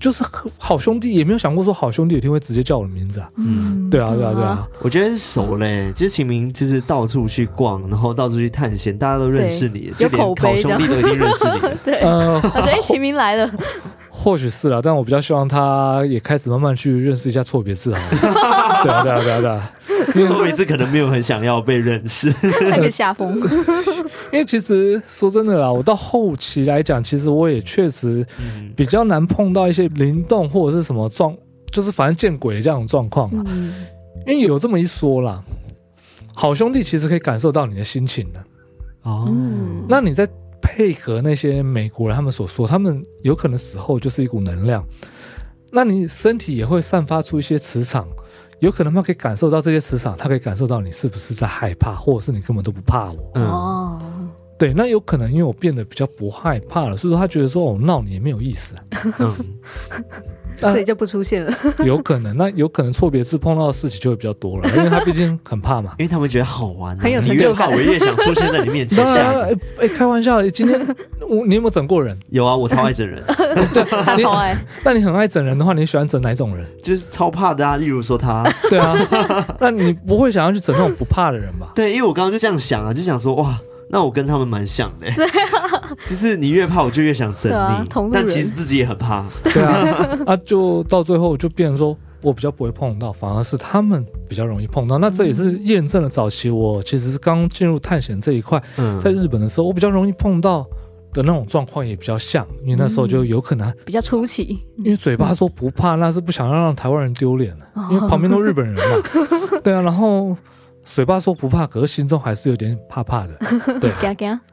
就是好兄弟也没有想过说好兄弟有一天会直接叫我的名字啊。嗯，对啊，对啊，对啊，我觉得是熟嘞，其实秦明就是到处去逛，然后到处去探险，大家都认识你，就连好兄弟都已经认识你。对，呃，哎，秦明来了。或许是啦，但我比较希望他也开始慢慢去认识一下错别字好了。对啊，对啊，对啊，对啊，因为错别字可能没有很想要被认识，那个下风。因为其实说真的啦，我到后期来讲，其实我也确实比较难碰到一些灵动或者是什么状，就是反正见鬼的这样的状况啊。嗯、因为有这么一说啦，好兄弟其实可以感受到你的心情的。哦，那你在。配合那些美国人他们所说，他们有可能死后就是一股能量，那你身体也会散发出一些磁场，有可能他可以感受到这些磁场，他可以感受到你是不是在害怕，或者是你根本都不怕我。哦、嗯，对，那有可能因为我变得比较不害怕了，所以说他觉得说我闹你也没有意思。嗯。所以就不出现了，有可能，那有可能错别字碰到的事情就会比较多了，因为他毕竟很怕嘛，因为他们觉得好玩，很有成就感，我越想出现在你面前。哎哎，开玩笑，今天我你有没有整过人？有啊，我超爱整人，他超爱。那你很爱整人的话，你喜欢整哪种人？就是超怕的啊，例如说他。对啊，那你不会想要去整那种不怕的人吧？对，因为我刚刚就这样想啊，就想说哇。那我跟他们蛮像的，对啊，就是你越怕，我就越想整你，但其实自己也很怕，对啊，啊，就到最后就变成说我比较不会碰到，反而是他们比较容易碰到。那这也是验证了早期我其实是刚进入探险这一块，在日本的时候，我比较容易碰到的那种状况也比较像，因为那时候就有可能比较出奇，因为嘴巴说不怕，那是不想让让台湾人丢脸了，因为旁边都日本人嘛，对啊，然后。嘴巴说不怕，可是心中还是有点怕怕的。对，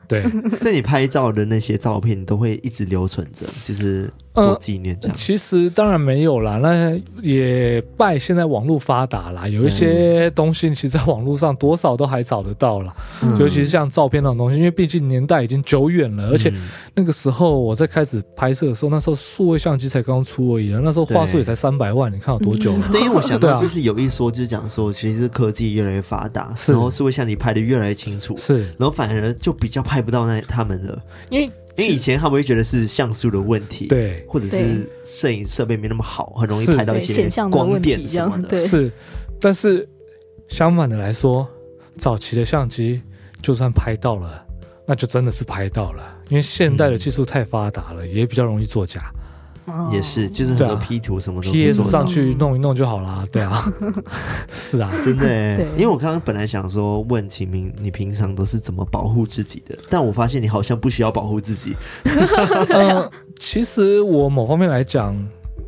对，所以你拍照的那些照片，你都会一直留存着，就是。做纪念这样，其实当然没有啦。那也拜现在网络发达啦，有一些东西其实在网络上多少都还找得到啦。嗯、尤其是像照片那种东西，因为毕竟年代已经久远了，而且那个时候我在开始拍摄的时候，那时候数位相机才刚出而已，那时候画素也才三百万，你看有多久了？对，因为我想到 就是有一说，就是讲说，其实科技越来越发达，然后数位相机拍的越来越清楚，是，然后反而就比较拍不到那他们了，因为。因为以前他们会觉得是像素的问题，对，或者是摄影设备没那么好，很容易拍到一些光电什么的。是，但是相反的来说，早期的相机就算拍到了，那就真的是拍到了，因为现代的技术太发达了，也比较容易作假。也是，就是很多 P 图什么的，P S 上去弄一弄就好啦。对啊，是啊，真的。对，因为我刚刚本来想说问秦明，你平常都是怎么保护自己的？但我发现你好像不需要保护自己。呃，其实我某方面来讲，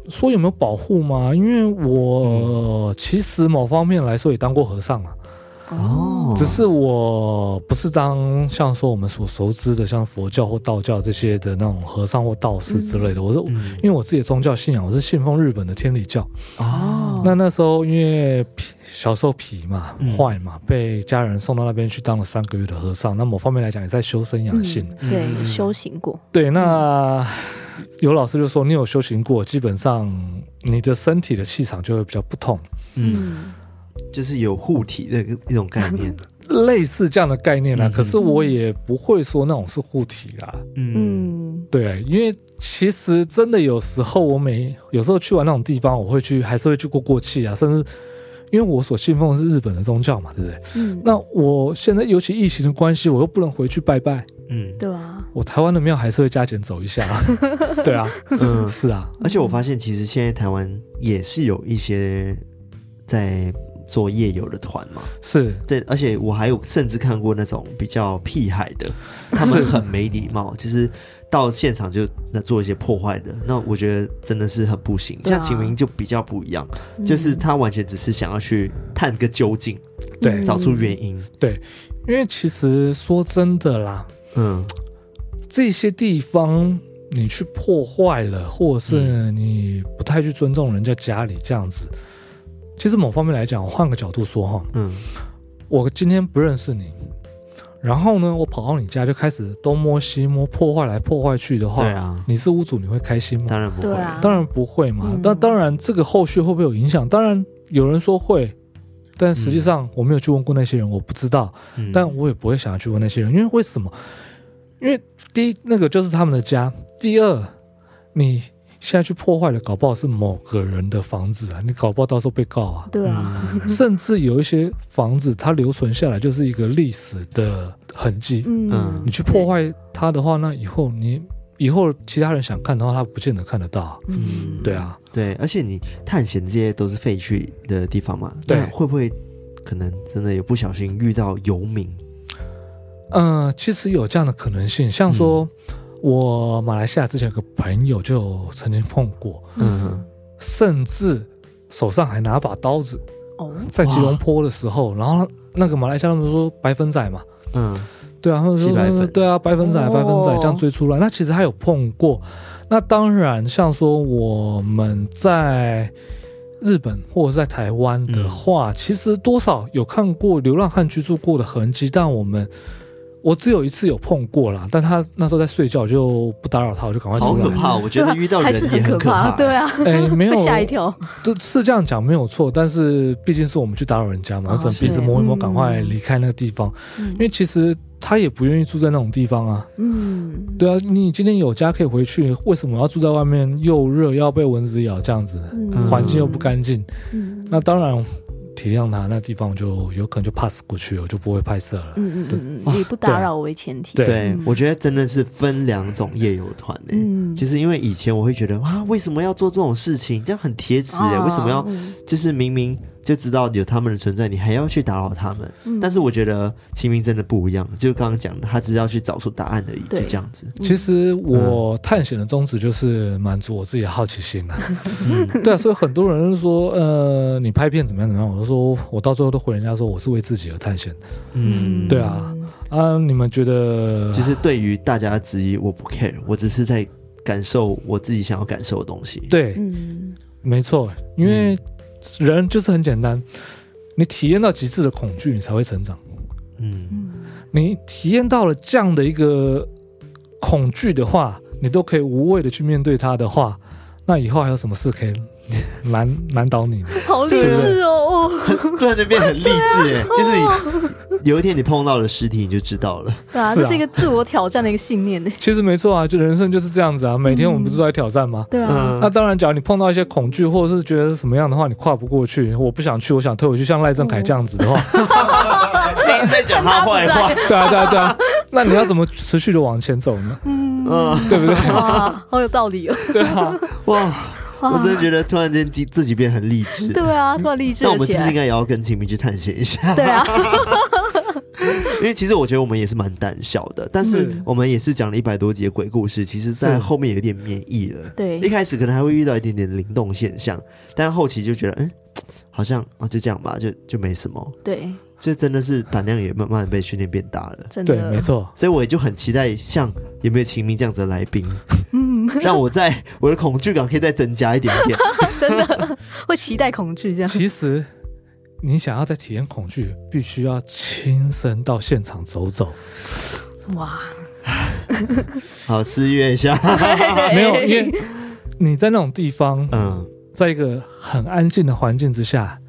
说有没有保护吗？因为我其实某方面来说也当过和尚啊。哦，只是我不是当像说我们所熟知的像佛教或道教这些的那种和尚或道士之类的。我说，因为我自己的宗教信仰，我是信奉日本的天理教。哦，那那时候因为小时候皮嘛坏嘛，被家人送到那边去当了三个月的和尚。那某方面来讲，也在修身养性。对，修行过。对，那有老师就说，你有修行过，基本上你的身体的气场就会比较不同。嗯。就是有护体的一种概念，类似这样的概念啦。可是我也不会说那种是护体啦。嗯，对，因为其实真的有时候我每有时候去完那种地方，我会去还是会去过过气啊，甚至因为我所信奉的是日本的宗教嘛，对不对？嗯。那我现在尤其疫情的关系，我又不能回去拜拜。嗯，对啊。我台湾的庙还是会加减走一下。对啊。嗯，是啊。而且我发现，其实现在台湾也是有一些在做夜游的团嘛。是对，而且我还有甚至看过那种比较屁孩的，他们很没礼貌，就是。到现场就那做一些破坏的，那我觉得真的是很不行。啊、像秦明就比较不一样，嗯、就是他完全只是想要去探个究竟，对，找出原因。对，因为其实说真的啦，嗯，这些地方你去破坏了，或者是你不太去尊重人家家里这样子，嗯、其实某方面来讲，我换个角度说哈，嗯，我今天不认识你。然后呢，我跑到你家就开始东摸西摸，破坏来破坏去的话，对啊，你是屋主，你会开心吗？当然不会，啊、当然不会嘛。但、嗯、当然，这个后续会不会有影响？当然有人说会，但实际上我没有去问过那些人，我不知道。嗯、但我也不会想要去问那些人，因为为什么？因为第一，那个就是他们的家；第二，你。现在去破坏了，搞不好是某个人的房子啊！你搞不好到时候被告啊！对啊，甚至有一些房子，它留存下来就是一个历史的痕迹。嗯，你去破坏它的话，那以后你以后其他人想看的话，他不见得看得到。嗯，对啊，对，而且你探险这些都是废墟的地方嘛，对，会不会可能真的有不小心遇到游民？嗯，其实有这样的可能性，像说。我马来西亚之前有个朋友就曾经碰过，嗯，甚至手上还拿把刀子，哦，在吉隆坡的时候，然后那个马来西亚他们说白粉仔嘛，嗯，对啊，他们说对啊，白粉仔，白粉仔这样追出来，那其实还有碰过，那当然像说我们在日本或者在台湾的话，其实多少有看过流浪汉居住过的痕迹，但我们。我只有一次有碰过啦，但他那时候在睡觉，就不打扰他，我就赶快出来。好可怕！我觉得遇到人也很可怕。对啊，哎，没有 吓一跳，都是这样讲没有错。但是毕竟是我们去打扰人家嘛，只能鼻子摸一摸，赶快离开那个地方。因为其实他也不愿意住在那种地方啊。嗯，对啊，你今天有家可以回去，为什么要住在外面？又热，要被蚊子咬，这样子，环境又不干净。嗯，那当然。体谅他，那地方就有可能就 pass 过去了，就不会拍摄了。嗯嗯嗯，以不打扰为前提。对，对，我觉得真的是分两种夜游团诶。嗯，就是因为以前我会觉得啊，为什么要做这种事情？这样很贴纸诶，为什么要？就是明明。就知道有他们的存在，你还要去打扰他们。嗯、但是我觉得清明真的不一样，就刚刚讲的，他只是要去找出答案而已，就这样子。其实我探险的宗旨就是满足我自己的好奇心、啊。嗯、对啊，所以很多人说，呃，你拍片怎么样怎么样？我就说我到最后都回人家说，我是为自己而探险的。嗯，对啊，啊，你们觉得？其实对于大家的质疑，我不 care，我只是在感受我自己想要感受的东西。对，嗯，没错，因为。人就是很简单，你体验到极致的恐惧，你才会成长。嗯，你体验到了这样的一个恐惧的话，你都可以无畏的去面对它的话，那以后还有什么事可以 难难倒你？好励志哦！突然间变很励志哎，就是你。有一天你碰到了尸体，你就知道了。对啊，这是一个自我挑战的一个信念呢。其实没错啊，就人生就是这样子啊。每天我们不是都在挑战吗？对啊。那当然，假如你碰到一些恐惧，或者是觉得什么样的话，你跨不过去，我不想去，我想退回去，像赖正凯这样子的话，今天在讲他坏话。对啊，对啊，对啊。那你要怎么持续的往前走呢？嗯，对不对？哇，好有道理哦。对啊，哇。我真的觉得突然间自自己变很励志。对啊，突然励志。那我们是不是应该也要跟秦明去探险一下？对啊。因为其实我觉得我们也是蛮胆小的，但是我们也是讲了一百多集的鬼故事，其实在后面有点免疫了。对，一开始可能还会遇到一点点灵动现象，但后期就觉得，嗯，好像啊，就这样吧，就就没什么。对，这真的是胆量也慢慢被训练变大了。真的，对，没错。所以我也就很期待，像有没有秦明这样子的来宾，嗯，让我在我的恐惧感可以再增加一点点。真的会期待恐惧这样。其实。你想要再体验恐惧，必须要亲身到现场走走。哇，好，私约一下。没有，因为你在那种地方，嗯，在一个很安静的环境之下，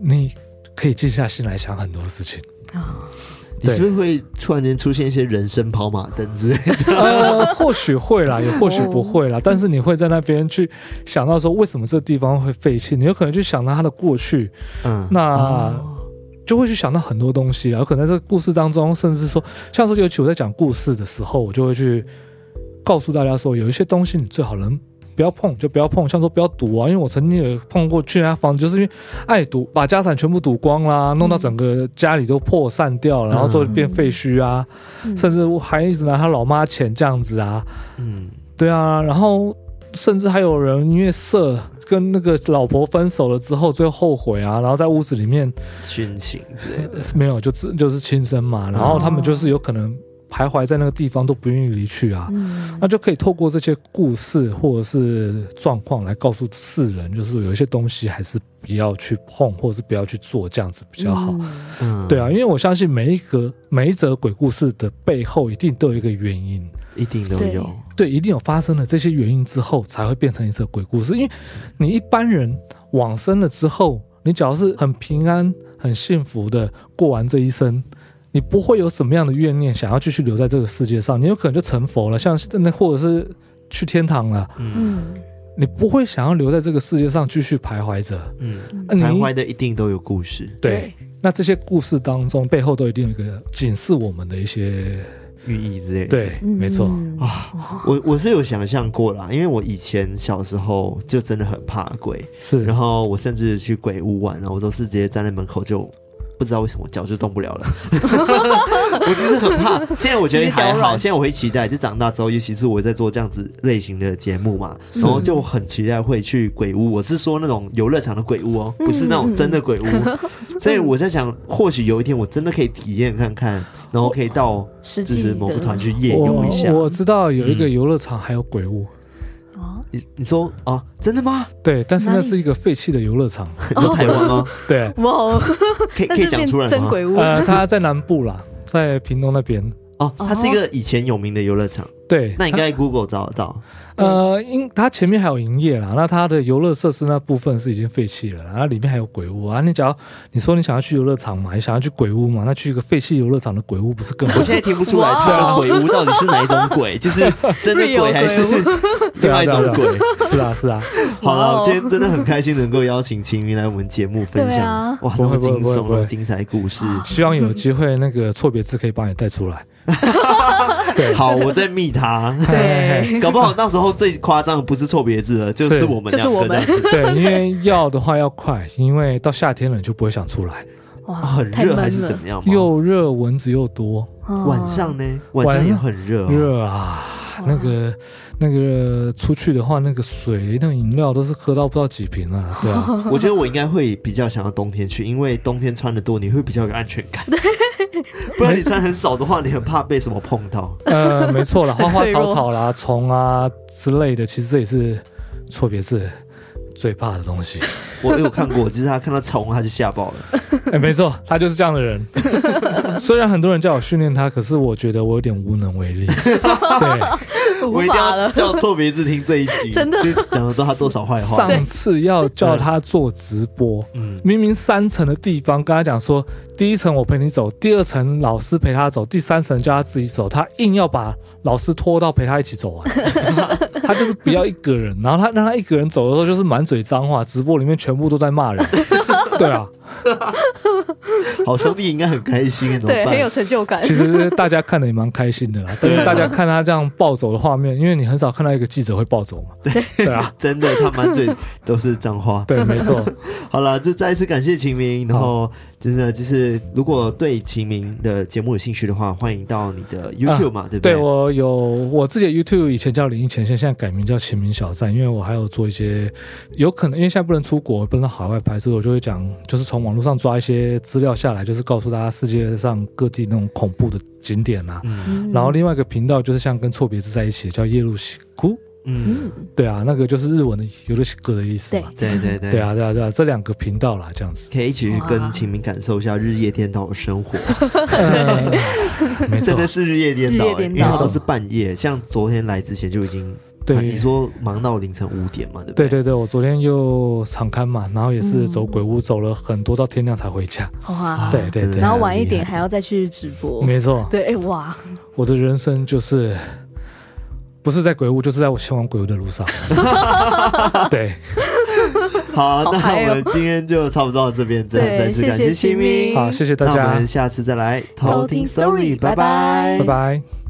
你可以静下心来想很多事情。你是不是会突然间出现一些人生跑马灯之类的？呃，或许会啦，也或许不会啦。但是你会在那边去想到说，为什么这个地方会废弃？你有可能去想到它的过去，嗯，那就会去想到很多东西啦。有可能在这个故事当中，甚至说，像说尤其我在讲故事的时候，我就会去告诉大家说，有一些东西你最好能。不要碰，就不要碰。像说不要赌啊，因为我曾经也碰过去人家房子，就是因为爱赌，把家产全部赌光啦，弄到整个家里都破散掉了，然后就变废墟啊，嗯、甚至还一直拿他老妈钱这样子啊。嗯，对啊，然后甚至还有人因为色跟那个老婆分手了之后，最后后悔啊，然后在屋子里面殉情之类的，没有，就只就是轻生嘛。然后他们就是有可能。徘徊在那个地方都不愿意离去啊，嗯、那就可以透过这些故事或者是状况来告诉世人，就是有一些东西还是不要去碰，或者是不要去做，这样子比较好。嗯，对啊，因为我相信每一个每一则鬼故事的背后一定都有一个原因，一定都有，对，对，一定有发生了这些原因之后才会变成一则鬼故事。因为你一般人往生了之后，你只要是很平安、很幸福的过完这一生。你不会有什么样的怨念，想要继续留在这个世界上，你有可能就成佛了，像那或者是去天堂了。嗯，你不会想要留在这个世界上继续徘徊着。嗯，徘徊的一定都有故事。对，那这些故事当中背后都一定有一个警示我们的一些寓意之类的。对，没错啊，我我是有想象过啦，因为我以前小时候就真的很怕鬼，是，然后我甚至去鬼屋玩，然后我都是直接站在门口就。不知道为什么脚就动不了了，我其实很怕。现在我觉得还好，现在我会期待，就长大之后，尤其是我在做这样子类型的节目嘛，然后就很期待会去鬼屋。我是说那种游乐场的鬼屋哦，不是那种真的鬼屋。所以我在想，或许有一天我真的可以体验看看，然后可以到就是某个团去夜游一下。我知道有一个游乐场还有鬼屋。你你说啊，真的吗？对，但是那是一个废弃的游乐场，在台湾吗？对，哇，可以可以讲出来吗？呃，它在南部啦，在屏东那边。哦，它是一个以前有名的游乐场。对，那你应该 Google 找得到。呃，因它前面还有营业啦，那它的游乐设施那部分是已经废弃了，然后里面还有鬼屋啊。你只要你说你想要去游乐场嘛，你想要去鬼屋嘛，那去一个废弃游乐场的鬼屋不是更好？我现在听不出来它的鬼屋到底是哪一种鬼，就是真的鬼还是另外一种鬼？是啊，是啊。好了，今天真的很开心能够邀请晴明来我们节目分享，哇，那么惊悚、那么精彩故事。希望有机会那个错别字可以帮你带出来。对，好，我在密他。对，搞不好到时候最夸张的不是错别字了，就是我们，就是我们。对，因为要的话要快，因为到夏天了你就不会想出来。哇，很热还是怎么样？又热，蚊子又多。晚上呢？晚上也很热。热啊！那个那个出去的话，那个水、那个饮料都是喝到不知道几瓶啊。对啊，我觉得我应该会比较想要冬天去，因为冬天穿的多，你会比较有安全感。不然你穿很少的话，你很怕被什么碰到。呃，没错啦，花花草草啦、虫啊之类的，其实这也是错别字最怕的东西。我有看过，只是他看到虫他就吓爆了。没错，他就是这样的人。虽然很多人叫我训练他，可是我觉得我有点无能为力。对。我一定要叫错别字听这一集，真的。讲了多他多少坏话。上次要叫他做直播，嗯，明明三层的地方，跟他讲说，第一层我陪你走，第二层老师陪他走，第三层叫他自己走，他硬要把老师拖到陪他一起走完，他就是不要一个人，然后他让他一个人走的时候就是满嘴脏话，直播里面全部都在骂人，对啊。好兄弟应该很开心，对，很有成就感。其实大家看的也蛮开心的啦，但是大家看他这样暴走的画面，因为你很少看到一个记者会暴走嘛。对对啊，真的，他满嘴都是脏话。对，没错。好了，这再一次感谢秦明，然后真的就是，如果对秦明的节目有兴趣的话，欢迎到你的 YouTube 嘛，对不对？对，我有我自己的 YouTube，以前叫林前线，现在改名叫秦明小站，因为我还有做一些有可能，因为现在不能出国，不能到海外拍摄，我就会讲，就是从网络上抓一些资料下来，就是告诉大家世界上各地那种恐怖的景点啊。嗯、然后另外一个频道就是像跟错别字在一起，叫夜路西哭。嗯，对啊，那个就是日文的夜路西歌的意思嘛。对对对，对啊对啊对啊，这两个频道啦，这样子可以一起去跟秦明感受一下日夜颠倒的生活。呃、真的是日夜颠倒，因为它都是半夜。像昨天来之前就已经。对，啊、你说忙到凌晨五点嘛？对不对？对对对，我昨天又场刊嘛，然后也是走鬼屋，走了很多到天亮才回家。哇，对对对，然后晚一点还要再去直播。没错。对，哎哇，我的人生就是不是在鬼屋，就是在我前往鬼屋的路上。对。好，那我们今天就差不多到这边，这样再次感谢新明，好，谢谢大家，那我们下次再来偷听 Story，拜拜，拜拜。